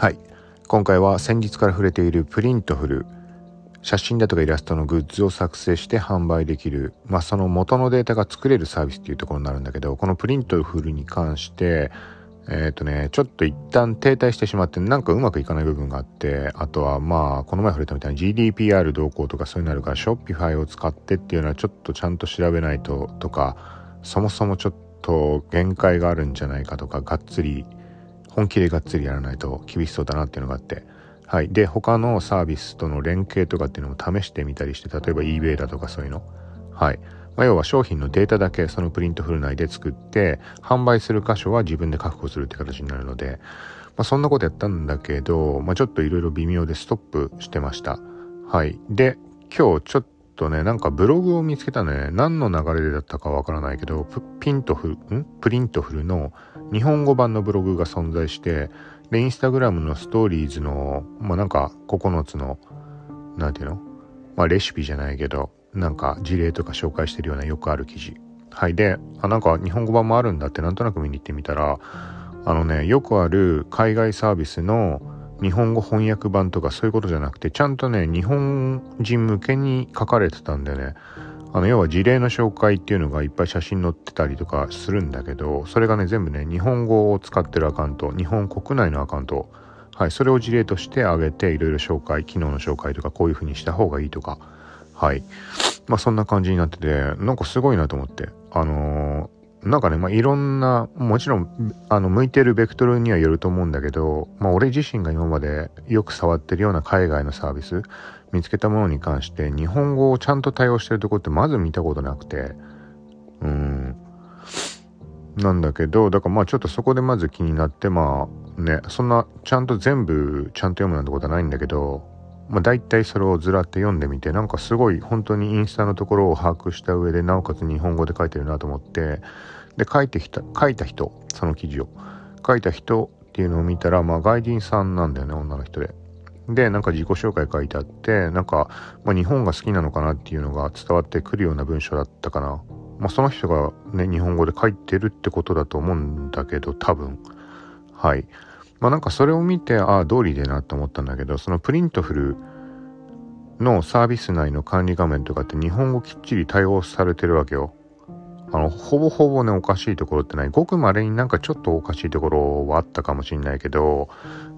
はい。今回は先日から触れている Printful 写真だとかイラストのグッズを作成して販売できる、まあ、その元のデータが作れるサービスっていうところになるんだけどこの Printful に関してえっ、ー、とねちょっと一旦停滞してしまってなんかうまくいかない部分があってあとはまあこの前触れたみたいに GDPR 動向とかそういうのあるから Shopify を使ってっていうのはちょっとちゃんと調べないととかそもそもちょっと限界があるんじゃないかとかがっつり本気でがっつりやらないと厳しそうだなっていうのがあってはい。で、他のサービスとの連携とかっていうのも試してみたりして、例えば eBay だとかそういうの。はい。まあ、要は商品のデータだけそのプリントフル内で作って、販売する箇所は自分で確保するって形になるので、まあ、そんなことやったんだけど、まあ、ちょっといろいろ微妙でストップしてました。はい。で、今日ちょっととね、なんかブログを見つけたね。何の流れだったかわからないけど、ピントフル、ん？ Printful の日本語版のブログが存在して、で、 Instagram のストーリーズの、まあ、なんか9つの、なんていうの？まあ、レシピじゃないけど、なんか事例とか紹介してるようなよくある記事。はい。で、あ、なんか日本語版もあるんだってなんとなく見に行ってみたら、あのね、よくある海外サービスの日本語翻訳版とかそういうことじゃなくて、ちゃんとね、日本人向けに書かれてたんでね、あの、要は事例の紹介っていうのがいっぱい写真載ってたりとかするんだけど、それがね、全部ね、日本語を使ってるアカウント、日本国内のアカウント、はい、それを事例として挙げて、いろいろ紹介、機能の紹介とか、こういう風にした方がいいとか、はい。まあ、そんな感じになってて、なんかすごいなと思って、あのーなんかね、まあ、いろんな、もちろん、あの、向いてるベクトルにはよると思うんだけど、まあ、俺自身が今までよく触ってるような海外のサービス、見つけたものに関して、日本語をちゃんと対応してるとこってまず見たことなくて、うん。なんだけど、だからまあちょっとそこでまず気になって、まあね、そんな、ちゃんと全部ちゃんと読むなんてことはないんだけど、まあ大体それをずらって読んでみて、なんかすごい本当にインスタのところを把握した上で、なおかつ日本語で書いてるなと思って、で、書いてきた、書いた人、その記事を、書いた人っていうのを見たら、まあ外人さんなんだよね、女の人で。で、なんか自己紹介書いてあって、なんか、まあ、日本が好きなのかなっていうのが伝わってくるような文章だったかな。まあ、その人がね、日本語で書いてるってことだと思うんだけど、多分。はい。まあなんかそれを見て、ああ、通りでなと思ったんだけど、そのプリントフルのサービス内の管理画面とかって日本語きっちり対応されてるわけよ。あの、ほぼほぼね、おかしいところってない。ごく稀になんかちょっとおかしいところはあったかもしんないけど、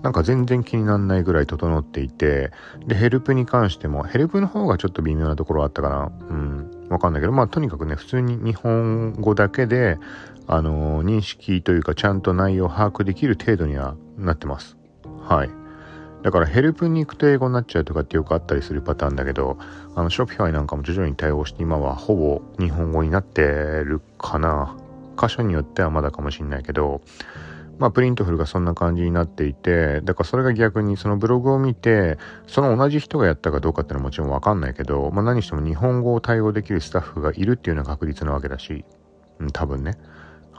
なんか全然気にならないぐらい整っていて、で、ヘルプに関しても、ヘルプの方がちょっと微妙なところあったかな。うん。わかんないけど、まあとにかくね、普通に日本語だけで、あの、認識というかちゃんと内容を把握できる程度にはなってます。はい。だからヘルプに行くと英語になっちゃうとかってよくあったりするパターンだけど、あの、 Shopify なんかも徐々に対応して今はほぼ日本語になってるかな。箇所によってはまだかもしんないけど、まあ、プリントフルがそんな感じになっていて、だからそれが逆にそのブログを見て、その同じ人がやったかどうかっていうのはもちろんわかんないけど、まあ、何しても日本語を対応できるスタッフがいるっていうような確率なわけだし、うん、多分ね。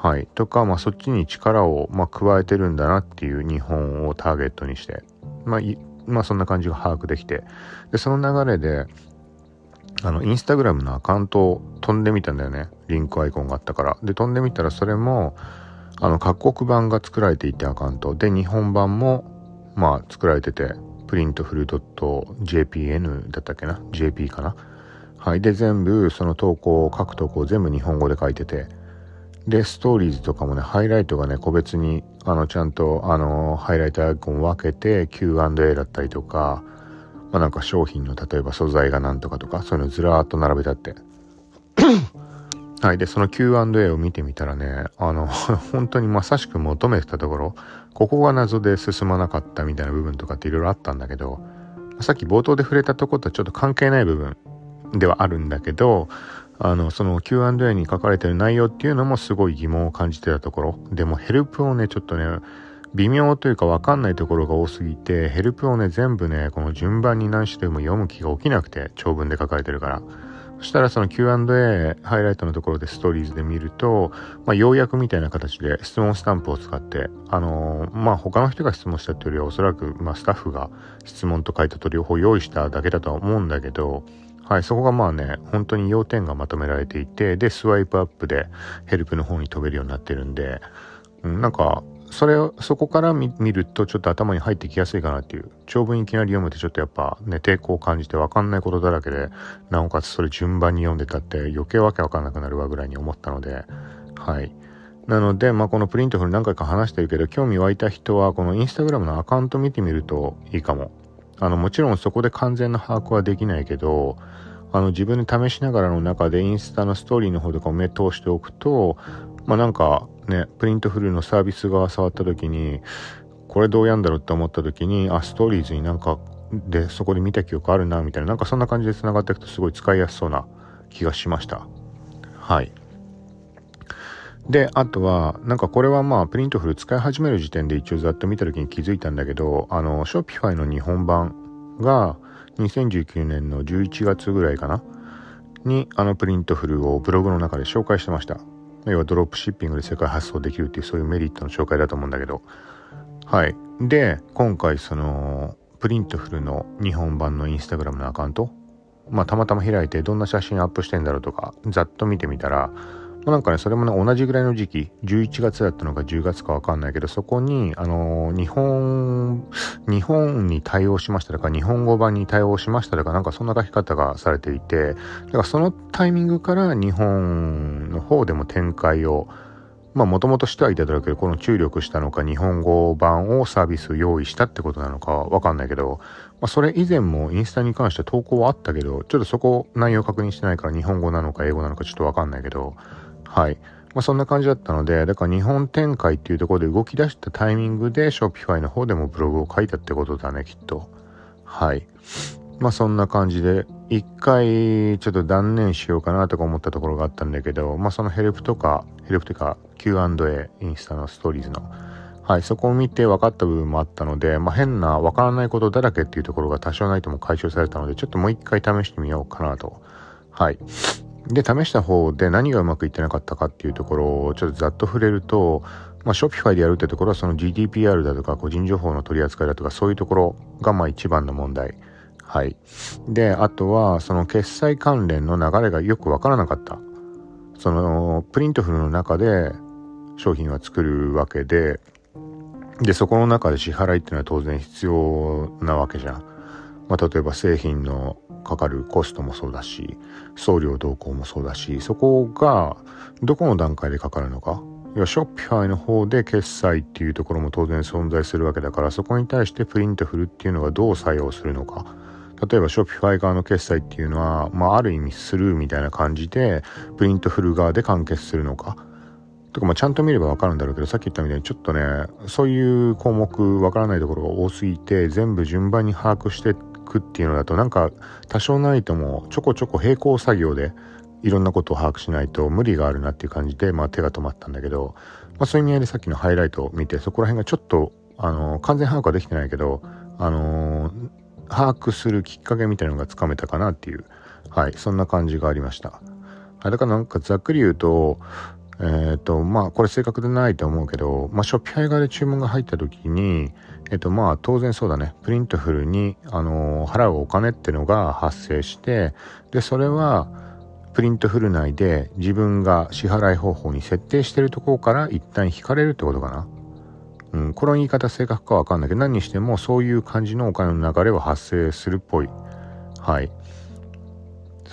はい。とか、まあ、そっちに力を、まあ、加えてるんだなっていう日本をターゲットにして。まあ、まあ、そんな感じが把握できて。で、その流れで、あの、インスタグラムのアカウントを飛んでみたんだよね。リンクアイコンがあったから。で、飛んでみたらそれも、あの、各国版が作られていてアカウント。で、日本版も、まあ、作られてて、プリントフルドット JPN だったっけな ?JP かな？はい。で、全部、その投稿、各投稿全部日本語で書いてて、で、ストーリーズとかもね、ハイライトがね、個別に、あの、ちゃんと、あの、ハイライトアイコン分けて、Q&A だったりとか、まあなんか商品の、例えば素材がなんとかとか、そういうのずらーっと並べてあって。はい。で、その Q&A を見てみたらね、あの、本当にまさしく求めてたところ、ここが謎で進まなかったみたいな部分とかっていろいろあったんだけど、さっき冒頭で触れたところとはちょっと関係ない部分ではあるんだけど、あの、その Q&A に書かれてる内容っていうのもすごい疑問を感じてたところ。でもヘルプをね、ちょっとね、微妙というかわかんないところが多すぎて、ヘルプをね、全部ね、この順番に何種類も読む気が起きなくて、長文で書かれてるから。そしたらその Q&A ハイライトのところでストーリーズで見ると、まあ、要約みたいな形で質問スタンプを使って、あのー、まあ、他の人が質問したっていうよりはおそらく、まあ、スタッフが質問と書いたと両方用意しただけだとは思うんだけど、はい、そこがまあね、本当に要点がまとめられていて、で、スワイプアップでヘルプの方に飛べるようになってるんで、うん、なんか、それを、そこから見るとちょっと頭に入ってきやすいかなっていう。長文いきなり読むとちょっとやっぱね、抵抗を感じてわかんないことだらけで、なおかつそれ順番に読んでたって余計わけわかんなくなるわぐらいに思ったので、はい。なので、まあ、この Printful 何回か話してるけど、興味湧いた人は、この Instagram のアカウント見てみるといいかも。あの、もちろんそこで完全な把握はできないけど、あの、自分で試しながらの中でインスタのストーリーの方とかを目通しておくと、まあ、なんかね、 Printful のサービス側触った時に、これどうやんだろうって思った時に、あ、ストーリーズになんか、で、そこで見た記憶あるな、みたいな、なんかそんな感じで繋がっていくとすごい使いやすそうな気がしました。はい。で、あとは、なんかこれはまあ、プリントフル使い始める時点で一応ざっと見た時に気づいたんだけど、あの、 Shopify の日本版が、2019年の11月ぐらいかな？に、あの Printful をブログの中で紹介してました。要はドロップシッピングで世界発送できるっていうそういうメリットの紹介だと思うんだけど。はい。で、今回その、 Printful の日本版のインスタグラムのアカウント、まあたまたま開いてどんな写真アップしてんだろうとか、ざっと見てみたら、なんかね、それもね、同じぐらいの時期、11月だったのか10月かわかんないけど、そこに、あのー、日本、日本に対応しましたとか、日本語版に対応しましたとか、なんかそんな書き方がされていて、だからそのタイミングから日本の方でも展開を、まあもともとしてはいただけど、この注力したのか、日本語版をサービス用意したってことなのかわかんないけど、まあそれ以前もインスタに関して投稿はあったけど、ちょっとそこ内容確認してないから日本語なのか英語なのかちょっとわかんないけど、はい。まあ、そんな感じだったので、だから日本展開っていうところで動き出したタイミングで Shopify の方でもブログを書いたってことだね、きっと。はい。まあそんな感じで、一回ちょっと断念しようかなとか思ったところがあったんだけど、まあそのヘルプとか、ヘルプというか Q&A、インスタのストーリーズの、はい、そこを見て分かった部分もあったので、まあ変な分からないことだらけっていうところが多少ないとも解消されたので、ちょっともう一回試してみようかなと。はい。で、試した方で何がうまくいってなかったかっていうところをちょっとざっと触れると、まあ、Shopify でやるってところはその GDPR だとか個人情報の取り扱いだとかそういうところがまあ一番の問題。はい。で、あとはその決済関連の流れがよくわからなかった。その Printful の中で商品は作るわけで、で、そこの中で支払いっていうのは当然必要なわけじゃん。まあ、例えば製品のかかるコストもそうだし、送料どうこうもそうだし、そこがどこの段階でかかるのか。要は、 Shopify の方で決済っていうところも当然存在するわけだから、そこに対して Printful っていうのがどう作用するのか。例えば、 Shopify 側の決済っていうのは、まあ、ある意味スルーみたいな感じで、 Printful 側で完結するのか。とか、まあ、ちゃんと見ればわかるんだろうけど、さっき言ったみたいにちょっとね、そういう項目わからないところが多すぎて、全部順番に把握してくっていうのだとなんか多少ないともちょこちょこ並行作業でいろんなことを把握しないと無理があるなっていう感じで、まあ、手が止まったんだけど、まあ、そういう意味合いでさっきのハイライトを見てそこら辺がちょっとあの完全把握はできてないけど、あの、把握するきっかけみたいなのがつかめたかなっていうはいそんな感じがありました。はい、だからなんかざっくり言うとえっ、ー、とまあこれ正確でないと思うけど、まあ、 Shopify 側で注文が入った時にえっとまあ当然そうだね Printful に、あの、払うお金っていうのが発生してでそれは Printful 内で自分が支払い方法に設定してるところから一旦引かれるってことかな。うん、この言い方正確かわかんないけど何にしてもそういう感じのお金の流れは発生するっぽい。はい。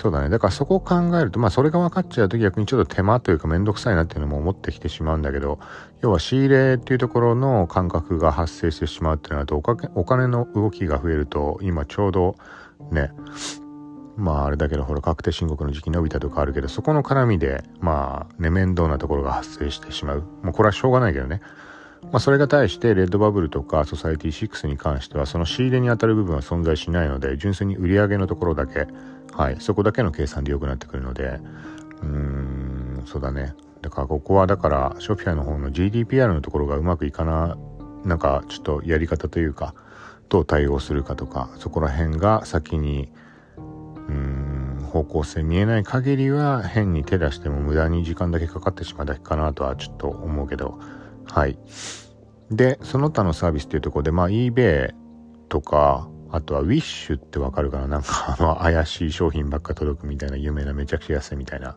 そうだね。だからそこを考えると、まあそれが分かっちゃうと逆にちょっと手間というかめんどくさいなっていうのも思ってきてしまうんだけど、要は仕入れっていうところの感覚が発生してしまうっていうのはおかお金の動きが増えると、今ちょうどね、まああれだけどほら確定申告の時期伸びたとかあるけど、そこの絡みで、まあね、面倒なところが発生してしまう。もうこれはしょうがないけどね。まあ、それが対して Redbubble とか Society6 に関してはその仕入れに当たる部分は存在しないので純粋に売り上げのところだけはい、そこだけの計算で良くなってくるので、うーん、そうだね。だからここはだから、 Shopify の方の GDPR のところがうまくいかな、なんかちょっとやり方というか、どう対応するかとか、そこら辺が先に、うん、方向性見えない限りは変に手出しても無駄に時間だけかかってしまうだけかなとはちょっと思うけど、はい。で、その他のサービスっていうところで、まあ eBay とか、あとはウィッシュってわかるかな？なんか あの怪しい商品ばっか届くみたいな有名なめちゃくちゃ安いみたいな。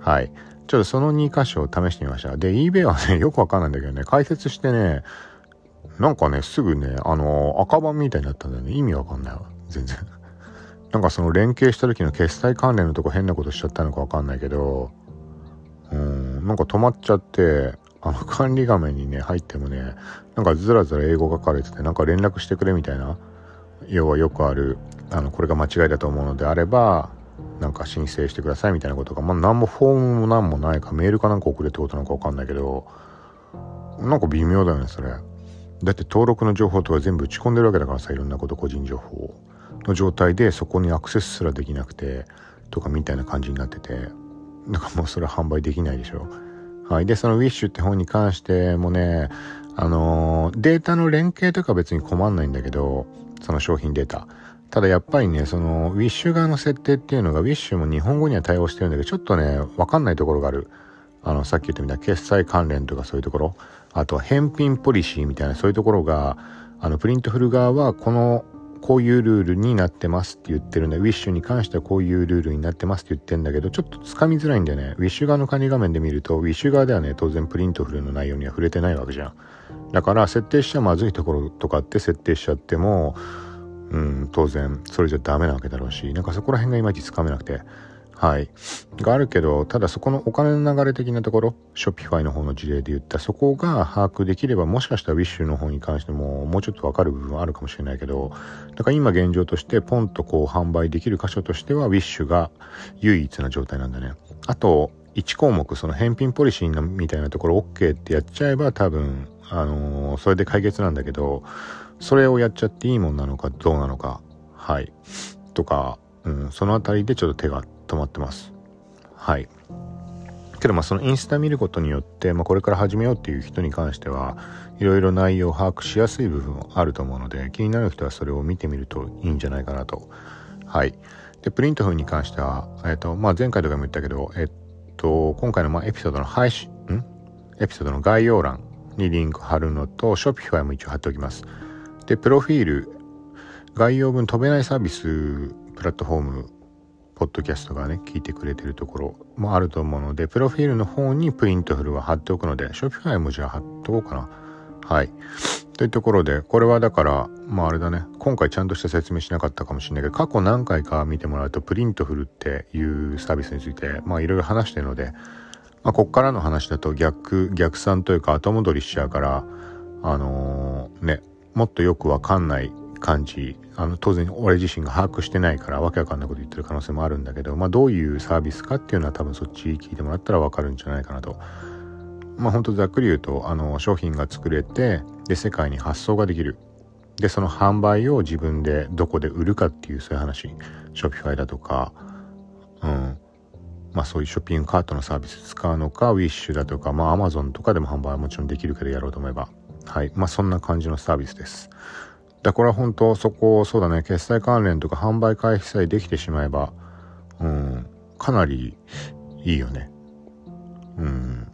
はい。ちょっとその2箇所を試してみました。で、eBay はね、よくわかんないんだけどね、解説してね、なんかね、すぐね、あの、赤版みたいになったんだよね。意味わかんないわ。全然。なんかその連携した時の決済関連のとこ変なことしちゃったのかわかんないけど、うん、なんか止まっちゃって、あの管理画面にね、入ってもね、なんかずらずら英語書かれてて、なんか連絡してくれみたいな、要はよくある、あの、これが間違いだと思うのであれば、なんか申請してくださいみたいなことが、まあ何もフォームも何もないか、メールかなんか送れってことなのかわかんないけど、なんか微妙だよね、それ。だって登録の情報とか全部打ち込んでるわけだからさ、いろんなこと、個人情報の状態でそこにアクセスすらできなくて、とかみたいな感じになってて、だかもうそれは販売できないでしょ。はい。で、その Wish って本に関してもね、あのー、データの連携とか別に困んないんだけど、その商品データ。ただやっぱりね、その Wish 側の設定っていうのが Wish も日本語には対応してるんだけど、ちょっとね、わかんないところがある。あの、さっき言ったみたいな決済関連とかそういうところ。あと返品ポリシーみたいなそういうところが、あの、プリントフル側はこのこういうルールになってますって言ってるんだ。 Wish に関してはこういうルールになってますって言ってんだけど、ちょっとつかみづらいんだよね。 Wish 側の管理画面で見ると、 Wish 側ではね、当然 Printful の内容には触れてないわけじゃん。だから設定しちゃまずいところとかって設定しちゃっても、うん、当然それじゃダメなわけだろうし、なんかそこら辺がいまいちつかめなくて、はい。があるけど、ただそこのお金の流れ的なところ、 Shopify の方の事例で言ったそこが把握できれば、もしかしたら Wish の方に関してももうちょっとわかる部分はあるかもしれないけど、だから今現状としてポンとこう販売できる箇所としてはウィッシュが唯一な状態なんだね。あと、1項目、その返品ポリシーみたいなところ OK ってやっちゃえば多分、あのー、それで解決なんだけど、それをやっちゃっていいもんなのかどうなのか、はい。とか、うん、そのあたりでちょっと手が止まってます。はい。けどまあそのインスタ見ることによって、まあ、これから始めようっていう人に関してはいろいろ内容を把握しやすい部分あると思うので気になる人はそれを見てみるといいんじゃないかなと。はい。で、 Printful に関しては、えっ、ー、と、まあ前回とかも言ったけど、えっと、今回のまエピソードの配信、ん？エピソードの概要欄にリンク貼るのと、Shopify も一応貼っておきます。で、プロフィール、概要文飛べないサービスプラットフォームポッドキャストがね、聞いてくれてるところもあると思うので、プロフィールの方に Printful は貼っておくので、 Shopify もじゃあ貼っとこうかな。はい。というところで、これはだから、まああれだね、今回ちゃんとした説明しなかったかもしれないけど、過去何回か見てもらうと、プリントフルっていうサービスについて、まあいろいろ話してるので、まあこっからの話だと逆、逆算というか後戻りしちゃうから、あのー、ね、もっとよくわかんない感じあの当然俺自身が把握してないからわけわかんないこと言ってる可能性もあるんだけど、まあ、どういうサービスかっていうのは多分そっち聞いてもらったらわかるんじゃないかなと。まあ本当ざっくり言うとあの商品が作れてで世界に発送ができるでその販売を自分でどこで売るかっていうそういう話ショッピファイだとかまあそういうショッピングカートのサービス使うのかウィッシュだとかまあアマゾンとかでも販売はもちろんできるけどやろうと思えば。はい。まあそんな感じのサービスです。だこれは本当そこそうだね。決済関連とか販売回避さえできてしまえばうん。かなりいいよね。うん。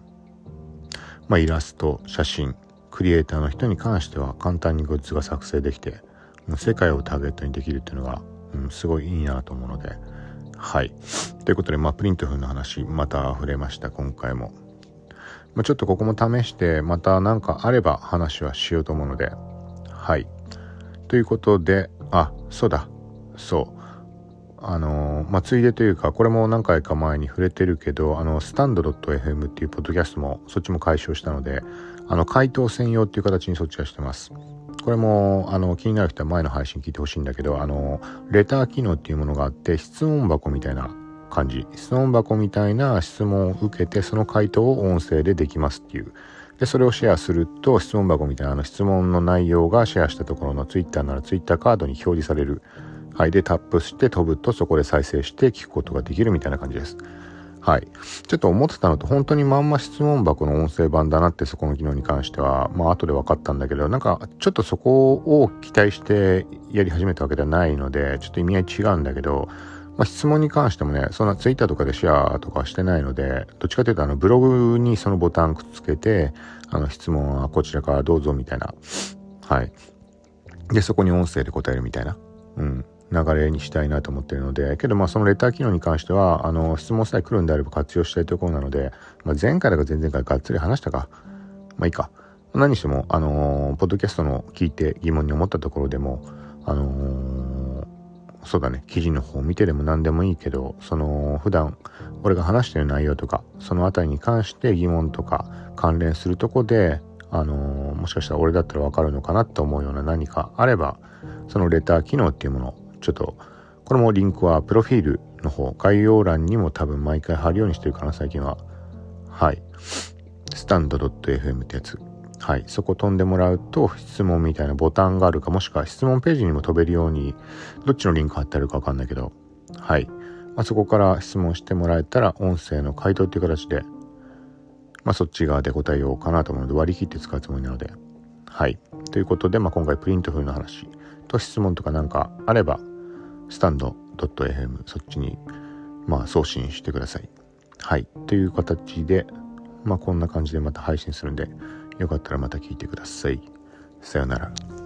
まあイラスト写真クリエイターの人に関しては簡単にグッズが作成できて世界をターゲットにできるっていうのが、うん、すごいいいなと思うので。はい。ということでまあプリント風の話また触れました今回も。まあ、ちょっとここも試してまた何かあれば話はしようと思うので。はい。ということで、あ、そうだ、そう。あのまあ、ついでというか、これも何回か前に触れてるけど、あの、スタンド .fm っていうポッドキャストも、そっちも解消したので、あの、回答専用っていう形にそっちはしてます。これも、あの、気になる人は前の配信聞いてほしいんだけど、あの、レター機能っていうものがあって、質問箱みたいな感じ。質問箱みたいな質問を受けて、その回答を音声でできますっていう。で、それをシェアすると、質問箱みたいなあの質問の内容がシェアしたところの Twitter なら Twitter カードに表示される。はい。で、タップして飛ぶとそこで再生して聞くことができるみたいな感じです。はい。ちょっと思ってたのと本当にまんま質問箱の音声版だなってそこの機能に関しては、まあ後で分かったんだけど、なんかちょっとそこを期待してやり始めたわけではないので、ちょっと意味合い違うんだけど、まあ、質問に関してもね、そんなツイッターとかでシェアとかしてないので、どっちかというとあのブログにそのボタンくっつけて、あの質問はこちらからどうぞみたいな。はい。で、そこに音声で答えるみたいなうん、流れにしたいなと思ってるので、けどまあそのレター機能に関しては、あの、質問さえ来るんであれば活用したいところなので、まあ、前回だか前々回がっつり話したか。まあいいか。何しても、あのー、ポッドキャストの聞いて疑問に思ったところでも、あのー、そうだね、記事の方を見てでも何でもいいけど、その、普段俺が話してる内容とか、そのあたりに関して疑問とか関連するとこで、あのー、もしかしたら俺だったらわかるのかなって思うような何かあれば、そのレター機能っていうものちょっと、これもリンクはプロフィールの方、概要欄にも多分毎回貼るようにしてるかな、最近は。はい。スタンド .fm ってやつ。はい。そこ飛んでもらうと、質問みたいなボタンがあるか、もしくは質問ページにも飛べるように、どっちのリンク貼ってあるかわかんないけど、はい。まあ、そこから質問してもらえたら、音声の回答っていう形で、まあ、そっち側で答えようかなと思うので、割り切って使うつもりなので、はい。ということで、まあ、今回プリント風の話と質問とかなんかあれば、スタンド .fm そっちにまあ送信してください。はい。という形で、まあこんな感じでまた配信するんで、よかったらまた聞いてください。さよなら。